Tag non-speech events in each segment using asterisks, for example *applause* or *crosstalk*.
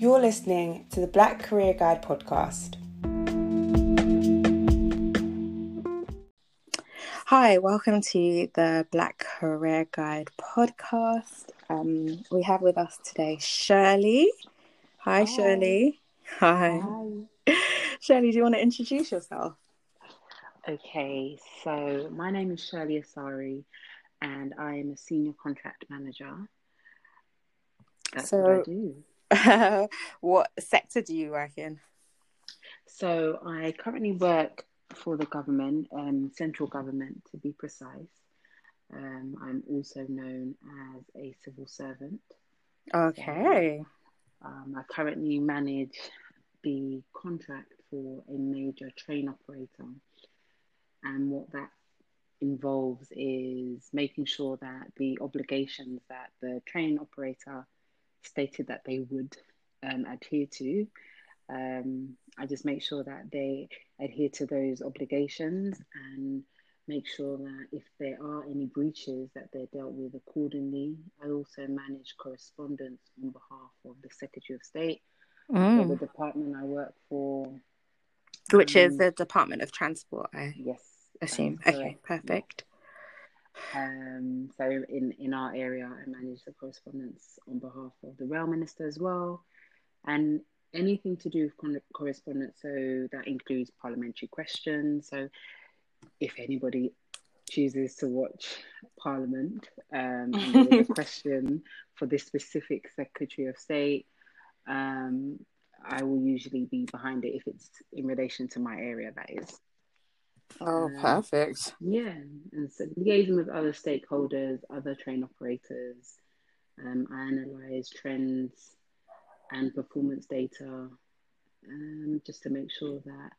You're listening to the Black Career Guide podcast. Hi, welcome to the Black Career Guide podcast. Um, we have with us today Shirley. Hi, Hi. Shirley. Hi. Hi. *laughs* Shirley, do you want to introduce yourself? Okay, so my name is Shirley Asari, and I am a senior contract manager. That's what I do. *laughs* what sector do you work in? So I currently work for the government, um, central government to be precise. Um, I'm also known as a civil servant. Okay. Um, I currently manage the contract for a major train operator. And what that involves is making sure that the obligations that the train operator stated that they would um, adhere to, um, I just make sure that they adhere to those obligations and make sure that if there are any breaches that they're dealt with accordingly. I also manage correspondence on behalf of the Secretary of State for the Mm. department I work for. Which is Um, the Department of Transport, I Yes. is assume. Okay, perfect. Um, so in, in our area, I manage the correspondence on behalf of the rail minister as well, and anything to do with con- correspondence. So that includes parliamentary questions. So if anybody chooses to watch Parliament um, and a *laughs* question for this specific Secretary of State, um, I will usually be behind it if it's in relation to my area. That is. Oh, Um, perfect. Yeah, and so liaising with other stakeholders, other train operators. Um, I analyze trends and performance data um, just to make sure that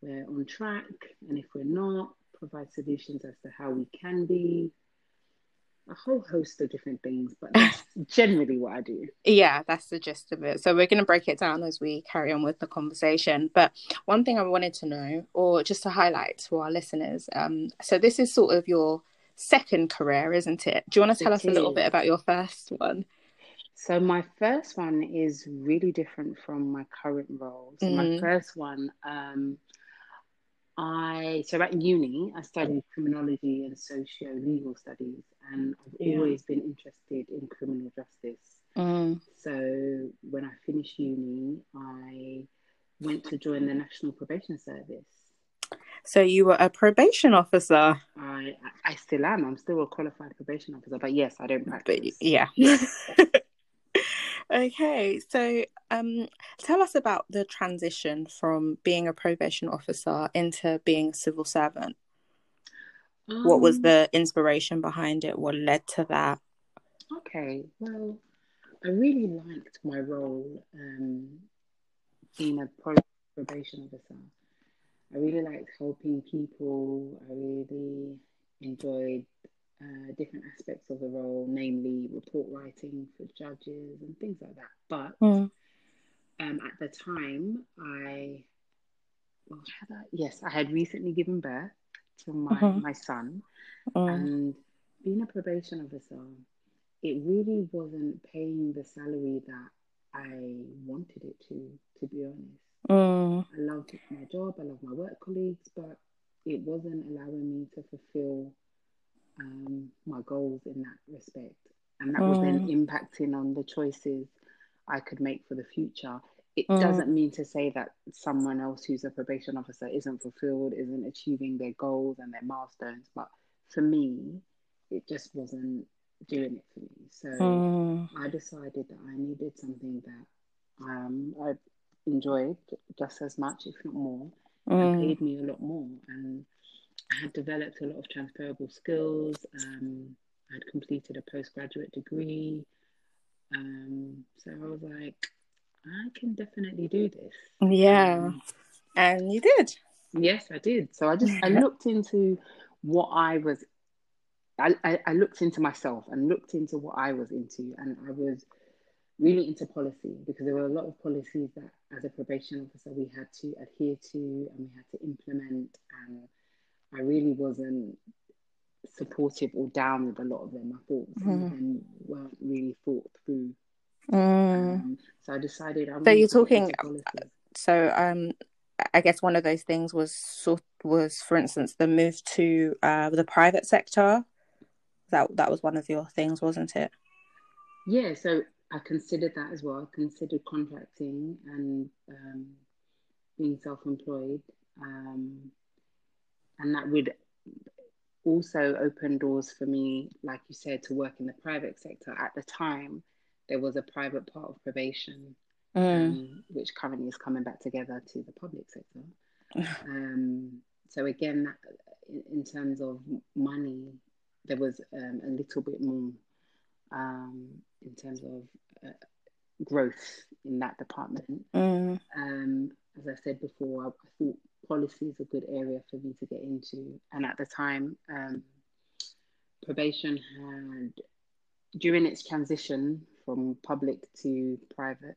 we're on track. And if we're not, provide solutions as to how we can be. A whole host of different things, but that's *laughs* generally what I do. Yeah, that's the gist of it. So we're going to break it down as we carry on with the conversation. But one thing I wanted to know, or just to highlight to our listeners, um, so this is sort of your second career, isn't it? Do you want to tell It us a little bit about your first one? So my first one is really different from my current role. So my Mhm. first one, um, I so at uni I studied criminology and socio legal studies, and I've Yeah. always been interested in criminal justice. Mm. So when I finished uni, I went to join the National Probation Service. So you were a probation officer, I I still am. I'm still a qualified probation officer, but yes, I don't but practice. yeah. *laughs* *laughs* okay, so um, tell us about the transition from being a probation officer into being a civil servant. What was Um, the inspiration behind it what led to that Okay, well, I really liked my role um, being a pro- probation officer. I really liked helping people. I really enjoyed uh, different aspects of the role, namely report writing for judges and things like that. But Mm. um, at the time, I, well, had I, yes, I had recently given birth to my, Mhm. my son. Mm. And being a probation officer, it really wasn't paying the salary that I wanted it to, to be honest. Mm. I loved my job, I loved my work colleagues, but it wasn't allowing me to fulfill um, my goals in that respect. And that was then impacting on the choices I could make for the future. It Mm. doesn't mean to say that someone else who's a probation officer isn't fulfilled, isn't achieving their goals and their milestones, but for me, it just wasn't doing it for me. So Mm. I decided that I needed something that um, I enjoyed just as much, if not more, and Mm. paid me a lot more. And I had developed a lot of transferable skills. Um, I had completed a postgraduate degree. Um, so I was like, I can definitely do this. yeah Um, and you did Yes, I did. So I just I looked into what I was. I, I, I looked into myself and looked into what I was into, and I was really into policy because there were a lot of policies that, as a probation officer, we had to adhere to and we had to implement. And I really wasn't supportive or down with a lot of them. I thought some of Mhm. them weren't really thought through. Mm. Um, So I decided. I so you're wanted to get talking. So um, I guess one of those things was sort was, for instance, the move to uh, the private sector. That that was one of your things, wasn't it? Yeah, so I considered that as well. I considered contracting and um, being self-employed, um, and that would also open doors for me, like you said, to work in the private sector. At the time, there was a private part of probation, Mm. um, which currently is coming back together to the public sector. *laughs* Um, so again, that, in, terms of money, there was um, a little bit more um, in terms of uh, growth in that department. Mm. Um, as I said before, I, I thought policy is a good area for me to get into, and at the time, um, probation had during its transition from public to private.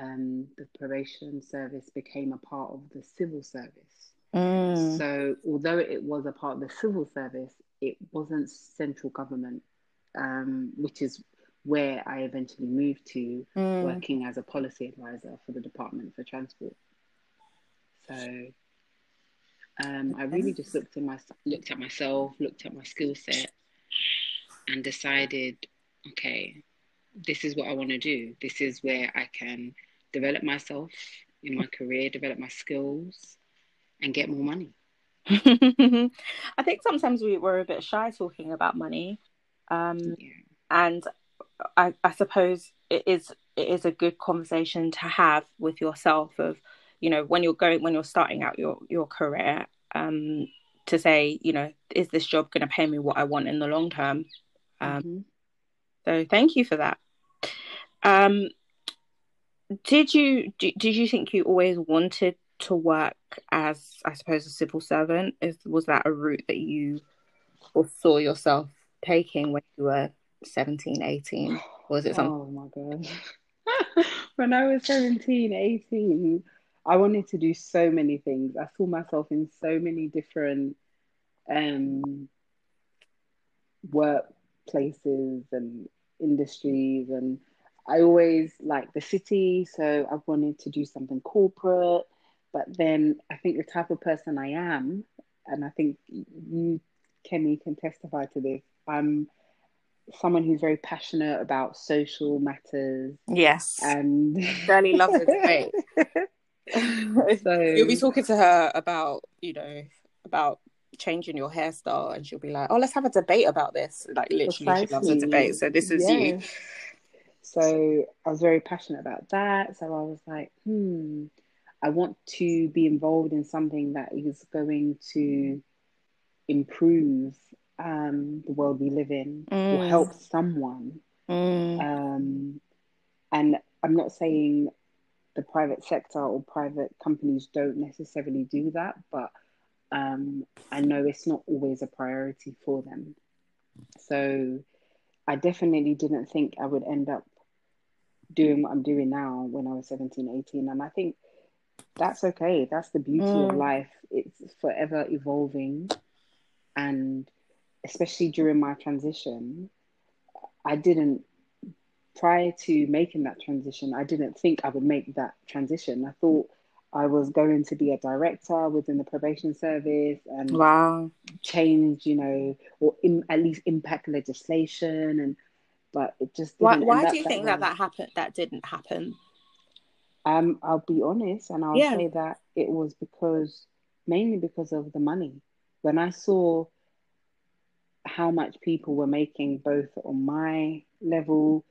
Um, the probation service became a part of the civil service. Mm. So, although it was a part of the civil service, it wasn't central government, um, which is where I eventually moved to, Mm. working as a policy advisor for the Department for Transport. So, um, I really just looked at my looked at myself, looked at my skill set, and decided, okay, this is what I want to do. This is where I can develop myself in my career, develop my skills, and get more money. *laughs* I think sometimes we were a bit shy talking about money, um, Yeah. and I, I suppose it is it is a good conversation to have with yourself of you know when you're going when you're starting out your your career um, to say you know is this job going to pay me what I want in the long term. Um, Mhm. So thank you for that. Um, did you did you think you always wanted to work as I suppose a civil servant? Is was that a route that you or saw yourself taking when you were 17, 18? Was it something? Oh my God. *laughs* when I was 17, 18, I wanted to do so many things. I saw myself in so many different um, workplaces and industries. And I always liked the city, so I wanted to do something corporate. But then I think the type of person I am, and I think you, Kenny, can testify to this, I'm someone who's very passionate about social matters Yes. and Shirley loves a *laughs* debate. so You'll be talking to her about, you know, about changing your hairstyle and she'll be like, Oh, let's have a debate about this. Like literally she loves a debate. So this is you. So I was very passionate about that. So I was like, hmm, I want to be involved in something that is going to improve um, the world we live in or Mm. help someone. Mm. Um, and I'm not saying the private sector or private companies don't necessarily do that, but um, I know it's not always a priority for them. So I definitely didn't think I would end up doing what I'm doing now when I was 17, 18. And I think that's okay. That's the beauty of Mm. life. It's forever evolving. And especially during my transition, I didn't, prior to making that transition, I didn't think I would make that transition. I thought I was going to be a director within the probation service and Wow. change, you know, or in, at least impact legislation. And but it just Why why do you think way. that that happened that didn't happen? Um, I'll be honest, and I'll Yeah. say that it was because mainly because of the money. When I saw how much people were making, both on my level,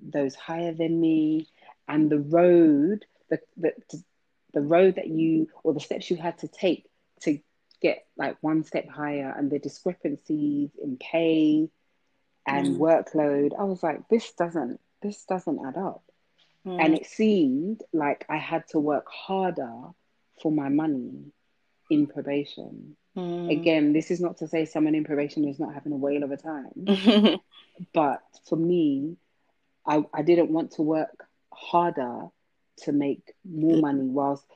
those higher than me, and the road, the the the road that you or the steps you had to take to get like one step higher, and the discrepancies in pay and Mm. workload, I was like, this doesn't this doesn't add up. And Mm. it seemed like I had to work harder for my money in probation. Mm. Again, this is not to say someone in probation is not having a whale of a time, *laughs* but for me, I, I didn't want to work harder to make more money whilst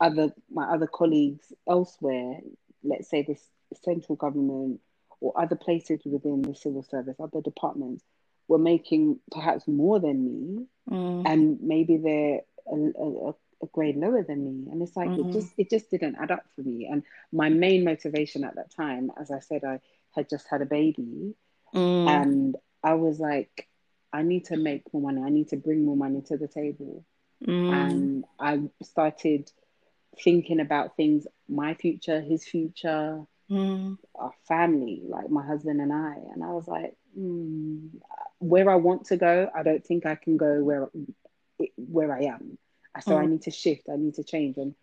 other my other colleagues elsewhere, let's say this central government or other places within the civil service, other departments, were making perhaps more than me, Mm. and maybe they're a, a, a grade lower than me, and it's like Mhm. it just it just didn't add up for me. And my main motivation at that time, as I said, I had just had a baby, Mm. and I was like, I need to make more money. I need to bring more money to the table. Mm. And I started thinking about things, my future, his future, Mm. our family, like my husband and I. And I was like, hmm, where I want to go, I don't think I can go where where I am. So I Mm. need to shift. I need to change. And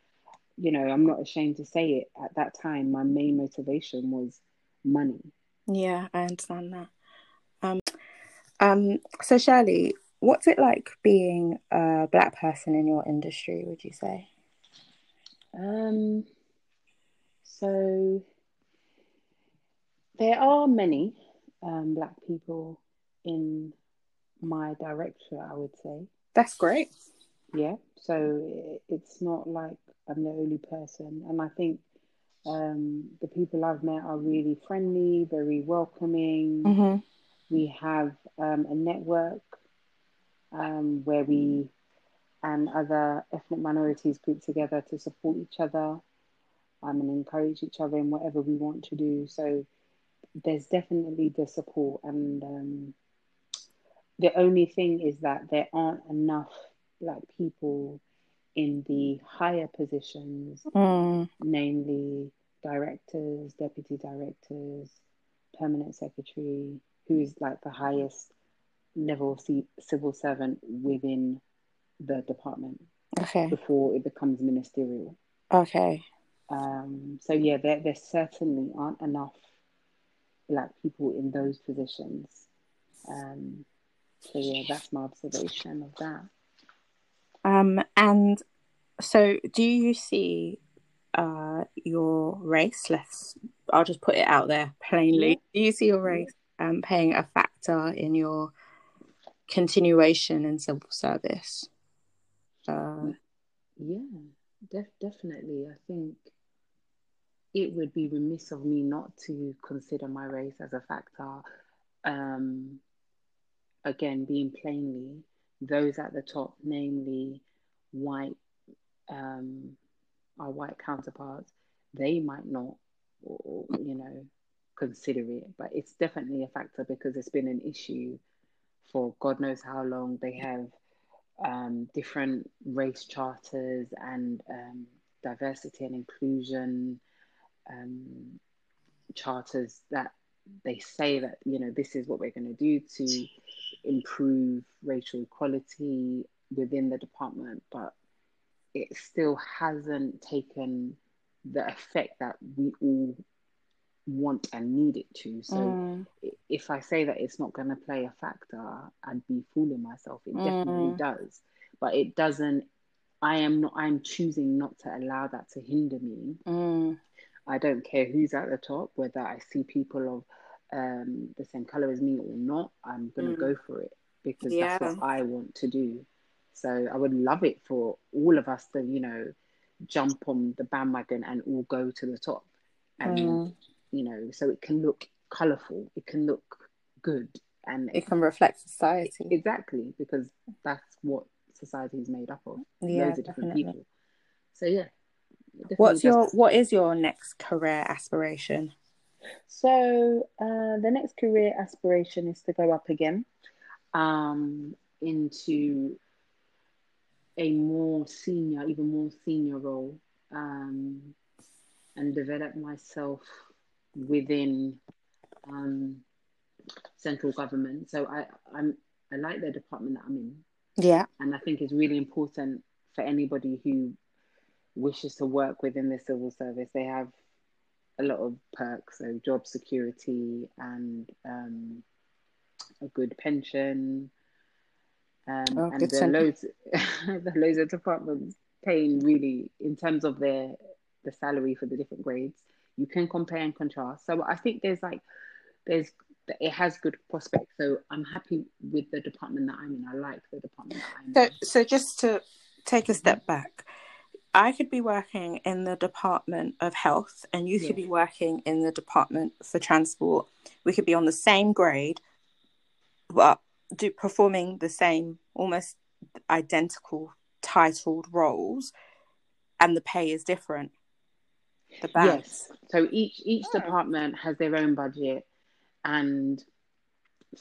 you know, I'm not ashamed to say it. At that time, my main motivation was money. Yeah, I understand that. Um, um, so Shirley, what's it like being a black person in your industry, would you say? Um, so there are many um, black people in my directorate, I would say. That's great. Yeah, so it's not like I'm the only person, and I think um, the people I've met are really friendly, very welcoming. Mm-hmm. We have um, a network um, where we and other ethnic minorities group together to support each other and encourage each other in whatever we want to do. So there's definitely the support, and um, the only thing is that there aren't enough black people in the higher positions, Mm. namely directors, deputy directors, permanent secretary, who is like the highest level ci- civil servant within the department Okay. before it becomes ministerial. Okay. Um, so yeah, there there certainly aren't enough black people in those positions. Um, so yeah, that's my observation of that. Um, and so do you see uh your race, let's I'll just put it out there plainly. Do you see your race um playing a factor in your continuation in civil service? Uh, Yeah, def- definitely. I think it would be remiss of me not to consider my race as a factor. Um, again, being plainly, those at the top, namely white, um, our white counterparts, they might not, you know, consider it, but it's definitely a factor because it's been an issue for God knows how long. They have um, different race charters and um, diversity and inclusion um, charters that they say that you know this is what we're going to do to improve racial equality within the department, but it still hasn't taken the effect that we all want and need it to. So mm, if I say that it's not going to play a factor, I'd be fooling myself. It definitely Mm. does, but it doesn't. I am not. I'm choosing not to allow that to hinder me. mm, I don't care who's at the top, whether I see people of um, the same color as me or not. I'm gonna Mm. go for it because Yeah. that's what I want to do. So I would love it for all of us to, you know, jump on the bandwagon and all go to the top, and mm. you know, so it can look colorful, it can look good, and It can reflect society. exactly because that's what society is made up of. Yeah, loads of different definitely. people. So yeah. What's your does. what is your next career aspiration? So uh, the next career aspiration is to go up again um, into a more senior, even more senior role, um, and develop myself within um, central government. So I, I'm I like the department that I'm in, Yeah. and I think it's really important for anybody who wishes to work within the civil service. They have a lot of perks, so job security and um, a good pension. Um, Oh, and to loads, *laughs* are loads of departments paying really in terms of their the salary for the different grades. You can compare and contrast. So I think there's like there's it has good prospects. So I'm happy with the department that I'm in. I like the department that I'm So, in. so just to take a step back, I could be working in the Department of Health, and you could be working in the Department for Transport. We could be on the same grade, but do performing the same, almost identical titled roles, and the pay is different. The bands. Yes. So each each oh. department has their own budget, and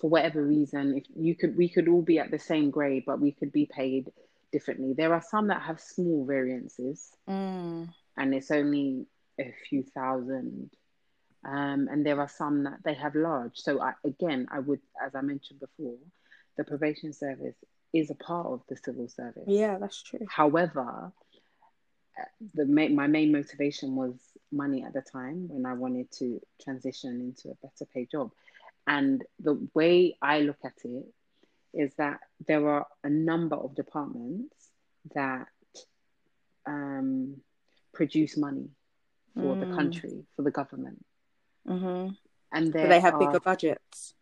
for whatever reason, if you could, we could all be at the same grade, but we could be paid differently. There are some that have small variances, Mm. and it's only a few thousand. Um, and there are some that they have large. So I, again, I would, as I mentioned before, the probation service is a part of the civil service. Yeah, that's true. However, uh, the my main motivation was money at the time when I wanted to transition into a better paid job. And the way I look at it is that there are a number of departments that um, produce money for the Mm. country, for the government. hmm And But they have are- bigger budgets.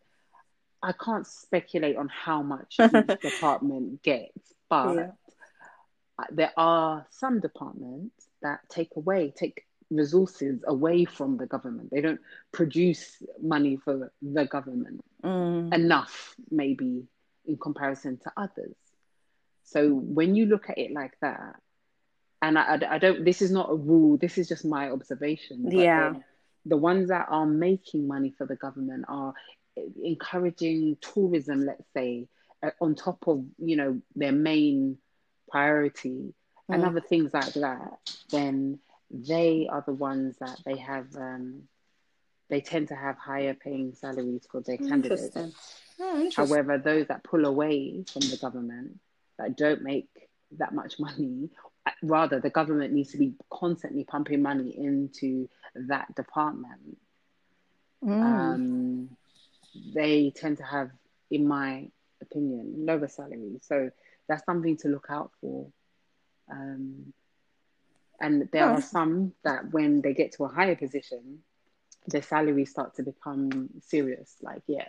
I can't speculate on how much *laughs* each department gets, but Yeah. there are some departments that take away, take resources away from the government. They don't produce money for the government Mm. enough, maybe in comparison to others. So when you look at it like that, and I, I, I don't, this is not a rule, this is just my observation. Yeah. then The ones that are making money for the government are encouraging tourism, let's say, uh, on top of, you know, their main priority and Mm. other things like that, then they are the ones that they have, um, they tend to have higher paying salaries for their candidates. Oh. However, those that pull away from the government, that don't make that much *laughs* money, uh, rather, the government needs to be constantly pumping money into that department. Mm. Um, they tend to have, in my opinion, lower salaries. So that's something to look out for. Um, and there are some that, when they get to a higher position, their salaries start to become serious. Like, yeah,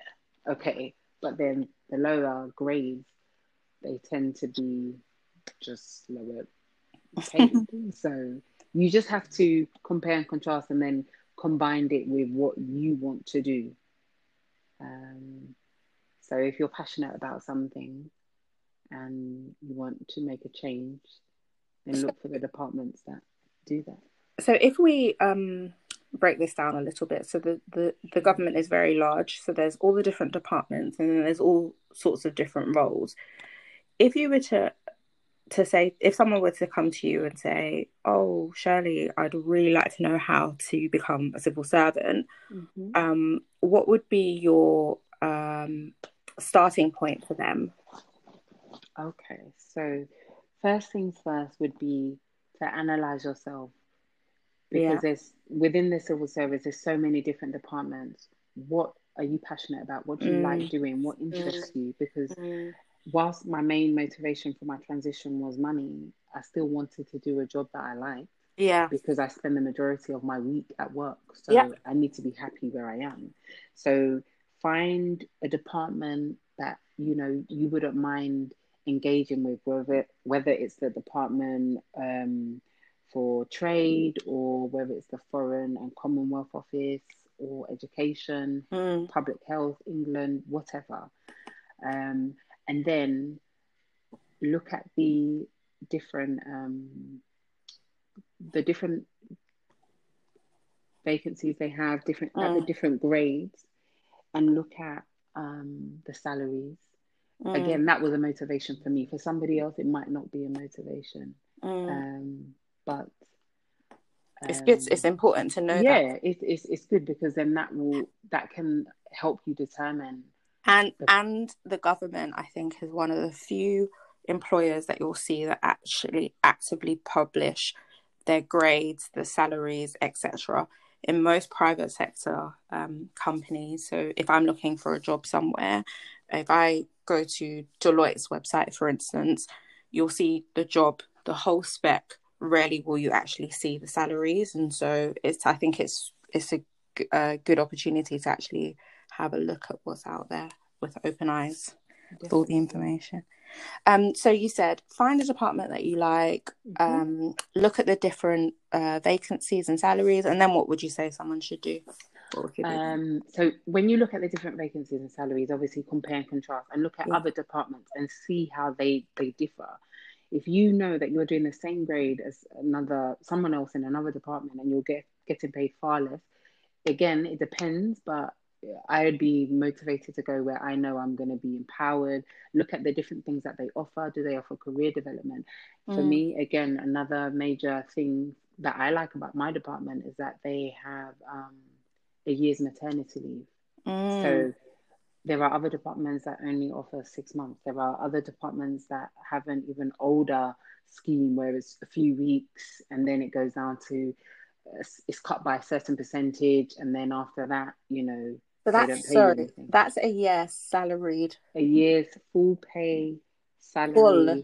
okay. But then the lower grades, they tend to be just lower paid. *laughs* so you just have to compare and contrast and then combine it with what you want to do. Um, so if you're passionate about something and you want to make a change, then look for the departments that do that. So if we um, break this down a little bit, so the, the, the government is very large, so there's all the different departments and then there's all sorts of different roles. If you were to to say if someone were to come to you and say, "Oh, Shirley, I'd really like to know how to become a civil servant," um, what would be your um, starting point for them? Okay, so first things first would be to analyze yourself because Yeah. there's within the civil service there's so many different departments. What are you passionate about? What do you Mm. like doing? What interests you? Because whilst my main motivation for my transition was money, I still wanted to do a job that I liked Yeah. because I spend the majority of my week at work. So Yeah. I need to be happy where I am. So find a department that you know you wouldn't mind engaging with, whether whether it's the department um, for trade or whether it's the Foreign and Commonwealth Office or education, Mm. public health, England, whatever. Um, and then look at the different um, the different vacancies they have, different at the Mm. different grades, and look at um, the salaries. Mm. Again, that was a motivation for me. For somebody else, it might not be a motivation. Mm. Um, but it's good. um, It's important to know that. yeah, it, it's it's good because then that will that can help you determine. And The- and the government, I think, is one of the few employers that you'll see that actually actively publish their grades, the salaries, etc. In most private sector um, companies, so if I'm looking for a job somewhere, if I go to Deloitte's website, for instance, you'll see the job, the whole spec. Rarely will you actually see the salaries, and so it's. I think it's it's a good opportunity to actually have a look at what's out there with open eyes with all the information. Um, so you said find a department that you like, Mhm. um, look at the different uh, vacancies and salaries, and then what would you say someone should do? Um, so when you look at the different vacancies and salaries, obviously compare and contrast, and look at yeah. other departments and see how they they differ. If you know that you're doing the same grade as another someone else in another department and you're get getting paid far less, again it depends, but I would be motivated to go where I know I'm going to be empowered. Look at the different things that they offer. Do they offer career development? Mm. For me, again, another major thing that I like about my department is that they have um, a year's maternity leave. Mm. So there are other departments that only offer six months. There are other departments that have an even older scheme where it's a few weeks and then it goes down to uh, it's cut by a certain percentage and then after that you know so that's sorry that's a year salaried. A year's full pay salary. Full,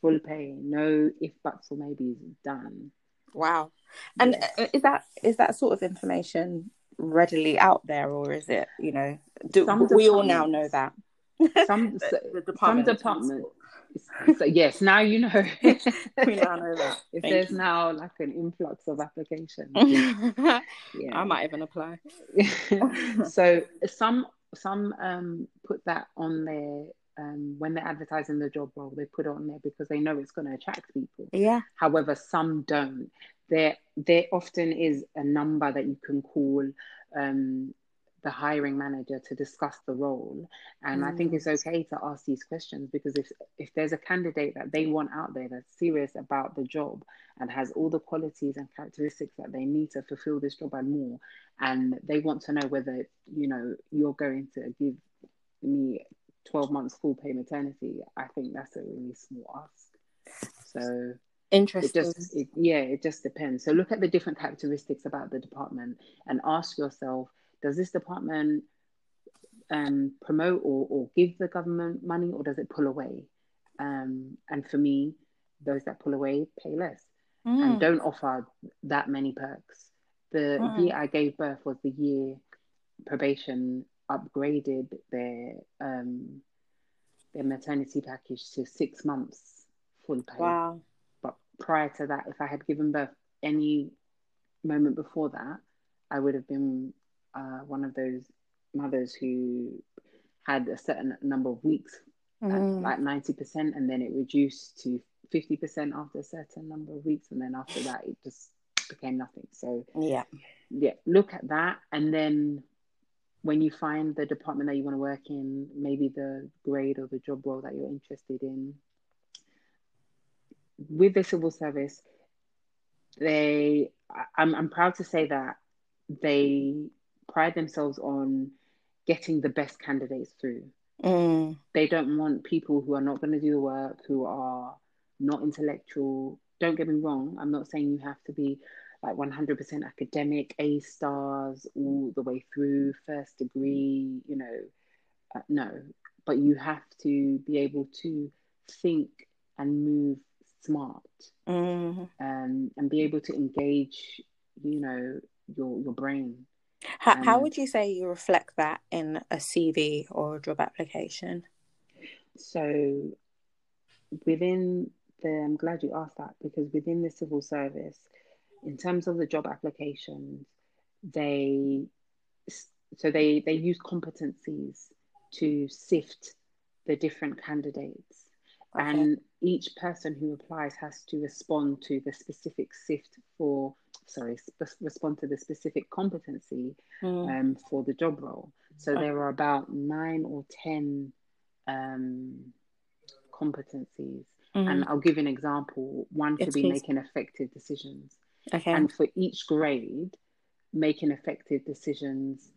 full pay. No if buts or maybes. Done. Wow. And yes. Uh, is that is that sort of information readily out there, or is it you know do, we all now know that some *laughs* the, department some departments. So yes, now you know. *laughs* we now know that. If Thank there's you. now like an influx of applications, *laughs* yeah, I might even apply. so some some um, put that on their um, when they're advertising the job role, they put it on there because they know it's going to attract people. Yeah. However, some don't there there often is a number that you can call um, the hiring manager to discuss the role and mm. i think it's mm. okay to ask these questions because if if there's a candidate that they want out there that's serious about the job and has all the qualities and characteristics that they need to fulfill this job and more and they want to know whether you know you're going to give me 12 months full pay maternity i think that's a really small ask so Interesting. It just, it, yeah, it just depends. So look at the different characteristics about the department and ask yourself: Does this department um, promote or, or give the government money, or does it pull away? Um, and for me, those that pull away pay less mm. and don't offer that many perks. The mm. year I gave birth was the year probation upgraded their um, their maternity package to six months full pay. Wow prior to that, if I had given birth any moment before that, I would have been uh, one of those mothers who had a certain number of weeks, mm. like 90%, and then it reduced to 50% after a certain number of weeks. And then after that, it just became nothing. So, yeah. Yeah, look at that. And then when you find the department that you want to work in, maybe the grade or the job role that you're interested in, with the civil service, they I'm I'm proud to say that they pride themselves on getting the best candidates through. Mm. They don't want people who are not going to do the work, who are not intellectual. Don't get me wrong. I'm not saying you have to be like 100% academic, A stars all the way through, first degree, you know. Uh, no, but you have to be able to think and move smart mm-hmm. um, and be able to engage, you know, your your brain. How, um, how would you say you reflect that in a CV or a job application? So, within the, I'm glad you asked that because within the civil service, in terms of the job applications, they so they they use competencies to sift the different candidates Okay. And each person who applies has to respond to the specific sift for, sorry, sp- respond to the specific competency mm. um, for the job role. So okay. there are about nine or 10 um, competencies. Mm-hmm. And I'll give an example. One could be making effective decisions. Okay. And for each grade, making effective decisions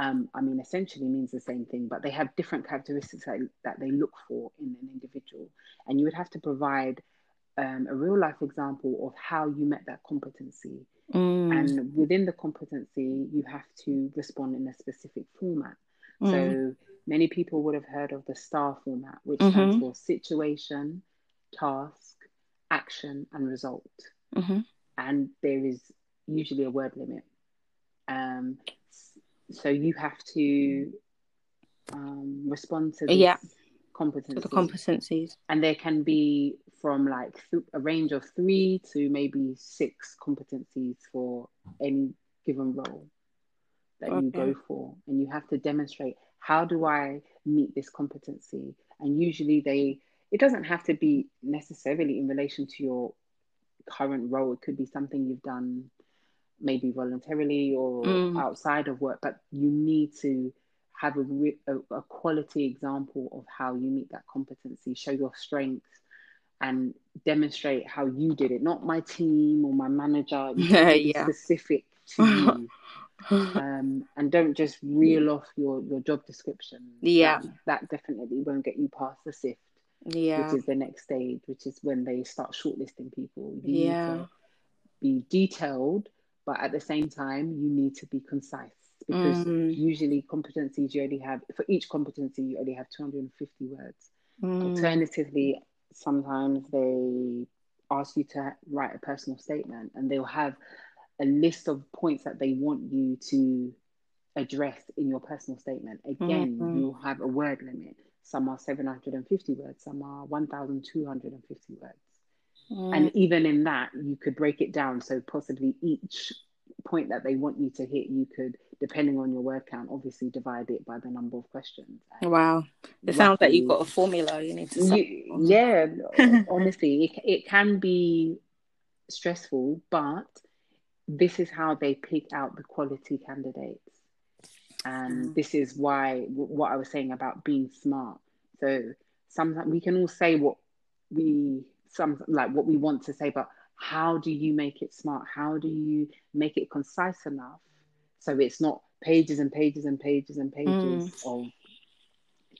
um, I mean, essentially means the same thing, but they have different characteristics that, that they look for in an individual. And you would have to provide um, a real life example of how you met that competency. Mm. And within the competency, you have to respond in a specific format. Mm. So many people would have heard of the STAR format, which mm-hmm. stands for situation, task, action, and result. Mm-hmm. And there is usually a word limit. Um, so you have to um, respond to yeah competencies. the competencies, and there can be from like th- a range of three to maybe six competencies for any given role. that you go for, and you have to demonstrate how do I meet this competency. And usually they it doesn't have to be necessarily in relation to your current role. It could be something you've done maybe voluntarily or Mm. outside of work, but you need to have a, re- a, a quality example of how you meet that competency, show your strengths, and demonstrate how you did it, not my team or my manager. You *laughs* have to be Yeah. specific *laughs* to you. Um, and don't just reel off your, your job description. Yeah. That, that definitely won't get you past the sift yeah. which is the next stage, which is when they start shortlisting people. You Yeah. need to be detailed, but at the same time, you need to be concise because Mm. usually competencies you only have for each competency you only have 250 words. Mm. Alternatively, sometimes they ask you to write a personal statement and they'll have a list of points that they want you to address in your personal statement. Again, Mhm. you'll have a word limit. Some are 750 words, some are 1,250 words. Mm. And even in that, you could break it down. So possibly each point that they want you to hit, you could, depending on your word count, obviously divide it by the number of questions. And Wow. It sounds like you've got a formula you need to you, yeah, *laughs* honestly, it, it can be stressful, but this is how they pick out the quality candidates. And Mm. this is why what I was saying about being smart. So sometimes we can all say what we some like what we want to say, but how do you make it smart? How do you make it concise enough so it's not pages and pages and pages and pages of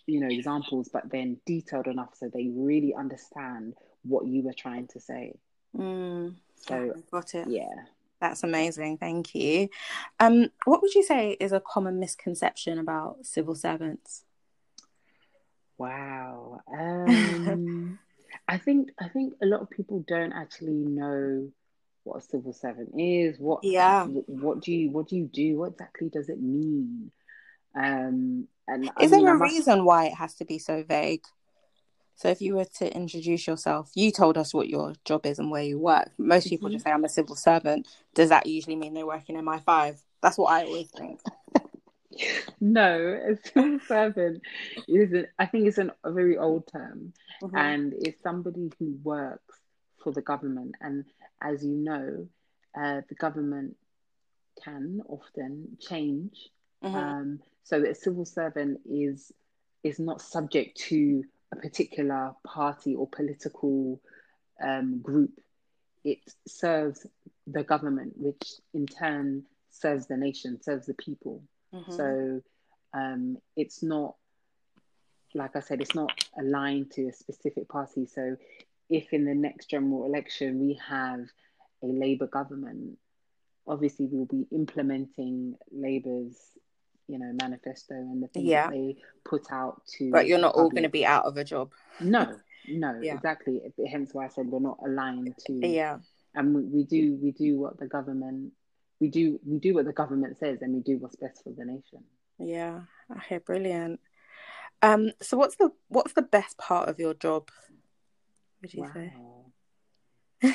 you know examples, but then detailed enough so they really understand what you were trying to say. Mm. So Okay, got it. yeah. That's amazing. Thank you. Um, what would you say is a common misconception about civil servants? Wow. *laughs* Um, I think I think a lot of people don't actually know what a civil servant is. What Yeah. What do you What do you do? What exactly does it mean? Um, and I Is mean, there a must- reason why it has to be so vague? So, if you were to introduce yourself, you told us what your job is and where you work. Most people Mhm. just say, I'm a civil servant. Does that usually mean they work in MI5? That's what I always think. No, a civil servant is. A, I think it's an, a very old term. Mhm. and it's somebody who works for the government. And as you know, uh, the government can often change. Mhm. Um, so that a civil servant is is not subject to a particular party or political um, group. It serves the government, which in turn serves the nation, serves the people. Mhm. So um, it's not, like I said, it's not aligned to a specific party. So if in the next general election we have a Labour government, obviously we'll be implementing Labour's, you know, manifesto and the things Yeah. that they put out to. but you're not all going to be out of a job. No, *laughs* no, Yeah. exactly. Hence why I said we're not aligned to Yeah. and we, we do we do what the government we do we do what the government says and we do what's best for the nation Yeah. Okay, brilliant. Um, so what's the what's the best part of your job? Would you say? *laughs*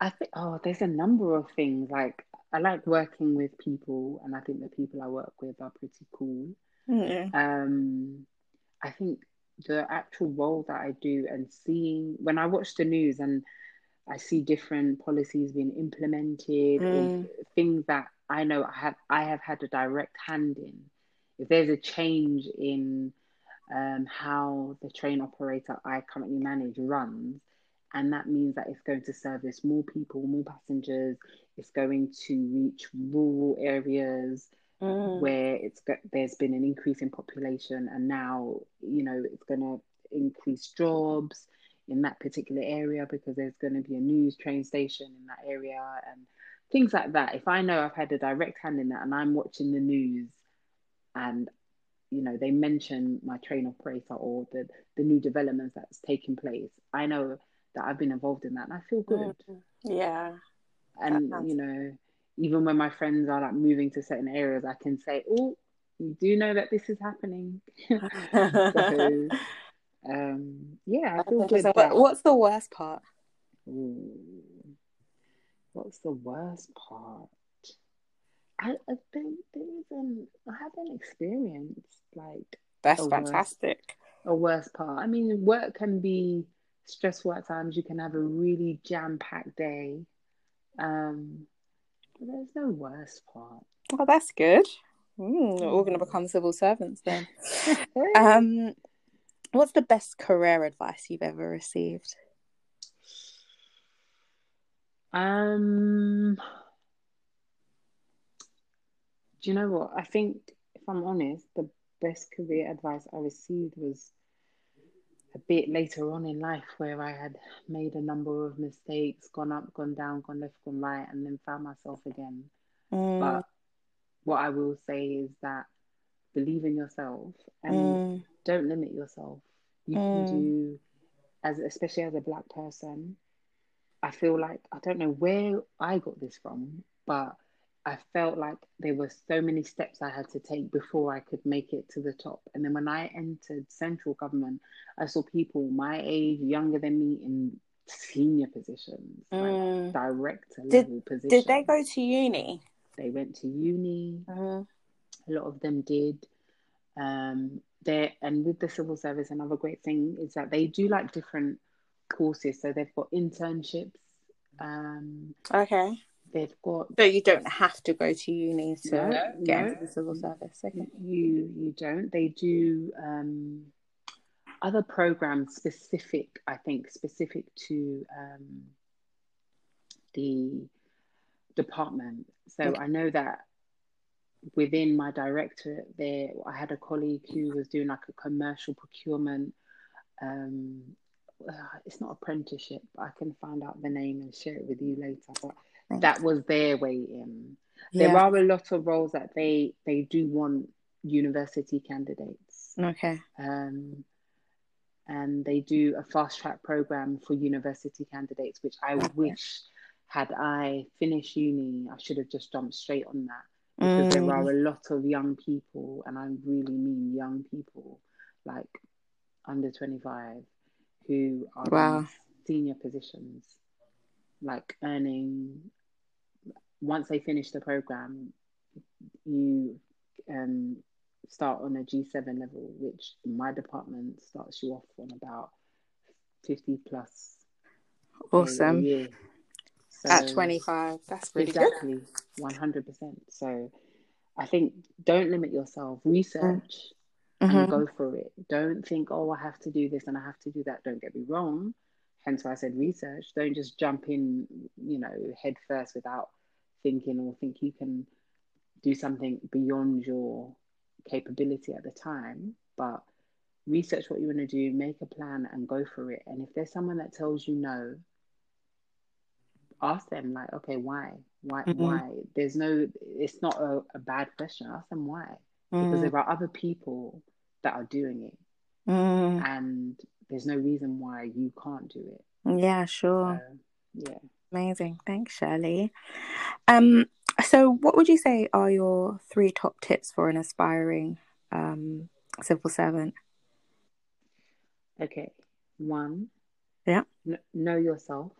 i think oh there's a number of things like i like working with people and i think the people i work with are pretty cool Mm. um i think the actual role that i do and seeing when i watch the news and i see different policies being implemented or Mm. things that i know i have i have had a direct hand in if there's a change in um, how the train operator i currently manage runs and that means that it's going to service more people more passengers it's going to reach rural areas Mm. where it's got, there's been an increase in population and now you know it's going to increase jobs in that particular area because there's going to be a news train station in that area and things like that. If i know i've had a direct hand in that and i'm watching the news and you know they mention my train operator or the the new developments that's taking place i know that i've been involved in that and i feel good. Mm, yeah. and you know even when my friends are like moving to certain areas i can say oh you do know that this is happening. *laughs* So *laughs* um yeah i feel good So that, what's the worst part? Ooh. what's the worst part I, I think there isn't. I haven't experienced like That's a fantastic. a worst part. I mean, work can be stressful at times. You can have a really jam-packed day. Um, but there's no worst part. Well, that's good. Mm, we're all going to become civil servants then. *laughs* Um, what's the best career advice you've ever received? Um, do you know what? I think, if I'm honest, the best career advice I received was a bit later on in life where I had made a number of mistakes, gone up, gone down, gone left, gone right, and then found myself again. Mm, But what I will say is that believe in yourself and mm, don't limit yourself. You Mm. can do, as especially as a black person. I feel like I don't know where I got this from, but I felt like there were so many steps I had to take before I could make it to the top. And then when I entered central government, I saw people my age, younger than me, in senior positions, like mm. director Did- level positions. Did they go to uni? They went to uni. Mm, A lot of them did. Um, there and with the civil service, another great thing is that they do like different courses. So they've got internships. Um, okay. they've got So you don't have to go to uni to No, get no. into the civil service. Okay. you you don't. They do um, other programs specific. I think specific to um, the department. So Okay. I know that within my directorate there, I had a colleague who was doing like a commercial procurement. Um, uh, it's not apprenticeship, but I can find out the name and share it with you later. But Thanks. that was their way in. There are a lot of roles that they they do want university candidates, Okay. um, and they do a fast track program for university candidates, which I wish had I finished uni, I should have just jumped straight on that because there Mm, are a lot of young people, and I really mean young people, like under 25, who are Wow. in senior positions, like earning. Once they finish the program, you um, start on a G7 level, which in my department starts you off on about 50 plus awesome. Year. At 25. That's really good. exactly 100% so i think don't limit yourself research Mhm. and go for it don't think oh i have to do this and i have to do that don't get me wrong hence why i said research don't just jump in you know head first without thinking or think you can do something beyond your capability at the time but research what you want to do make a plan and go for it and if there's someone that tells you no ask them like okay why why Mhm. why there's no it's not a, a bad question ask them why because Mm, there are other people that are doing it mm. and there's no reason why you can't do it Yeah, sure. so yeah Amazing. Thanks, Shirley. Um, so what would you say are your three top tips for an aspiring um civil servant? okay one Yeah. kn- know yourself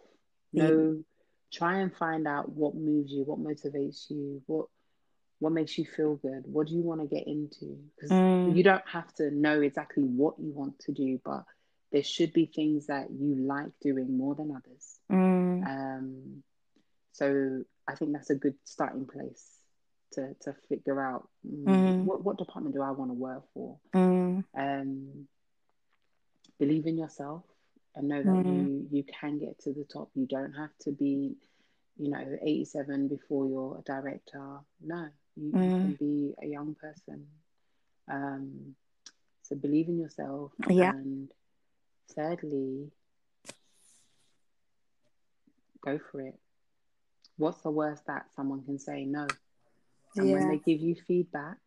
know try and find out what moves you what motivates you what what makes you feel good. What do you want to get into? Because Mm. you don't have to know exactly what you want to do but there should be things that you like doing more than others. Mm, um so i think that's a good starting place to to figure out mm, Mhm. what, what department do i want to work for? Mm, um believe in yourself and know that Mhm. you you can get to the top. You don't have to be you know 87 before you're a director. No you, you Mm. can be a young person. Um so believe in yourself. Yeah. and thirdly go for it. What's the worst that someone can say? No. And when they give you feedback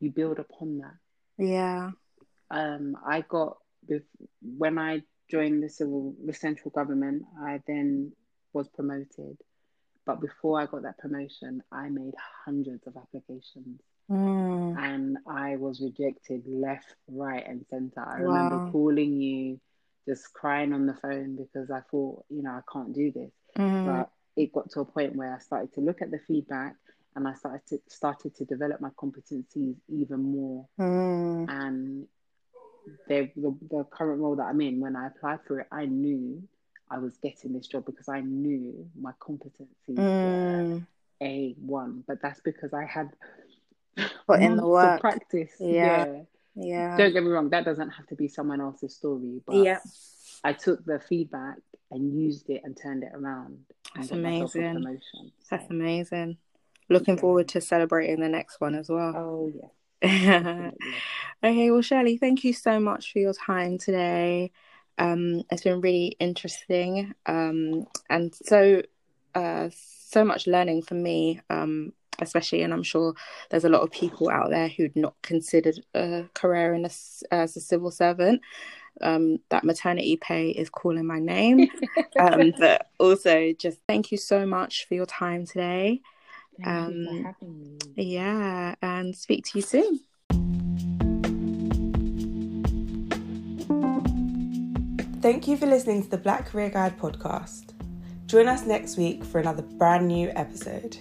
you build upon that. Yeah. um, I got with when I joined the civil the central government, I then was promoted. But before I got that promotion, I made hundreds of applications Mm, and I was rejected left, right, and center. I Wow. remember calling you, just crying on the phone because I thought, you know, I can't do this. mm, But it got to a point where I started to look at the feedback and I started to, started to develop my competencies even more. Mm. And the, the the current role that I'm in, when I applied for it, I knew I was getting this job because I knew my competencies were Mm. a one. But that's because I had Put in the work. practice. Yeah. yeah. Yeah. Don't get me wrong, that doesn't have to be someone else's story, but Yeah. I took the feedback and used it and turned it around. That's got myself a amazing. promotion. That's amazing. Looking Yeah. forward to celebrating the next one as well. oh yes, *laughs* *laughs* okay, well, Shirley, thank you so much for your time today. Um, it's been really interesting, um, and so uh, so much learning for me, um, especially, and I'm sure there's a lot of people out there who'd not considered a career in a as a civil servant. Um, that maternity pay is calling my name, *laughs* um, but also just thank you so much for your time today. Thank you Um, for having me. Yeah, and speak to you soon. Thank you for listening to the Black Career Guide podcast. Join us next week for another brand new episode.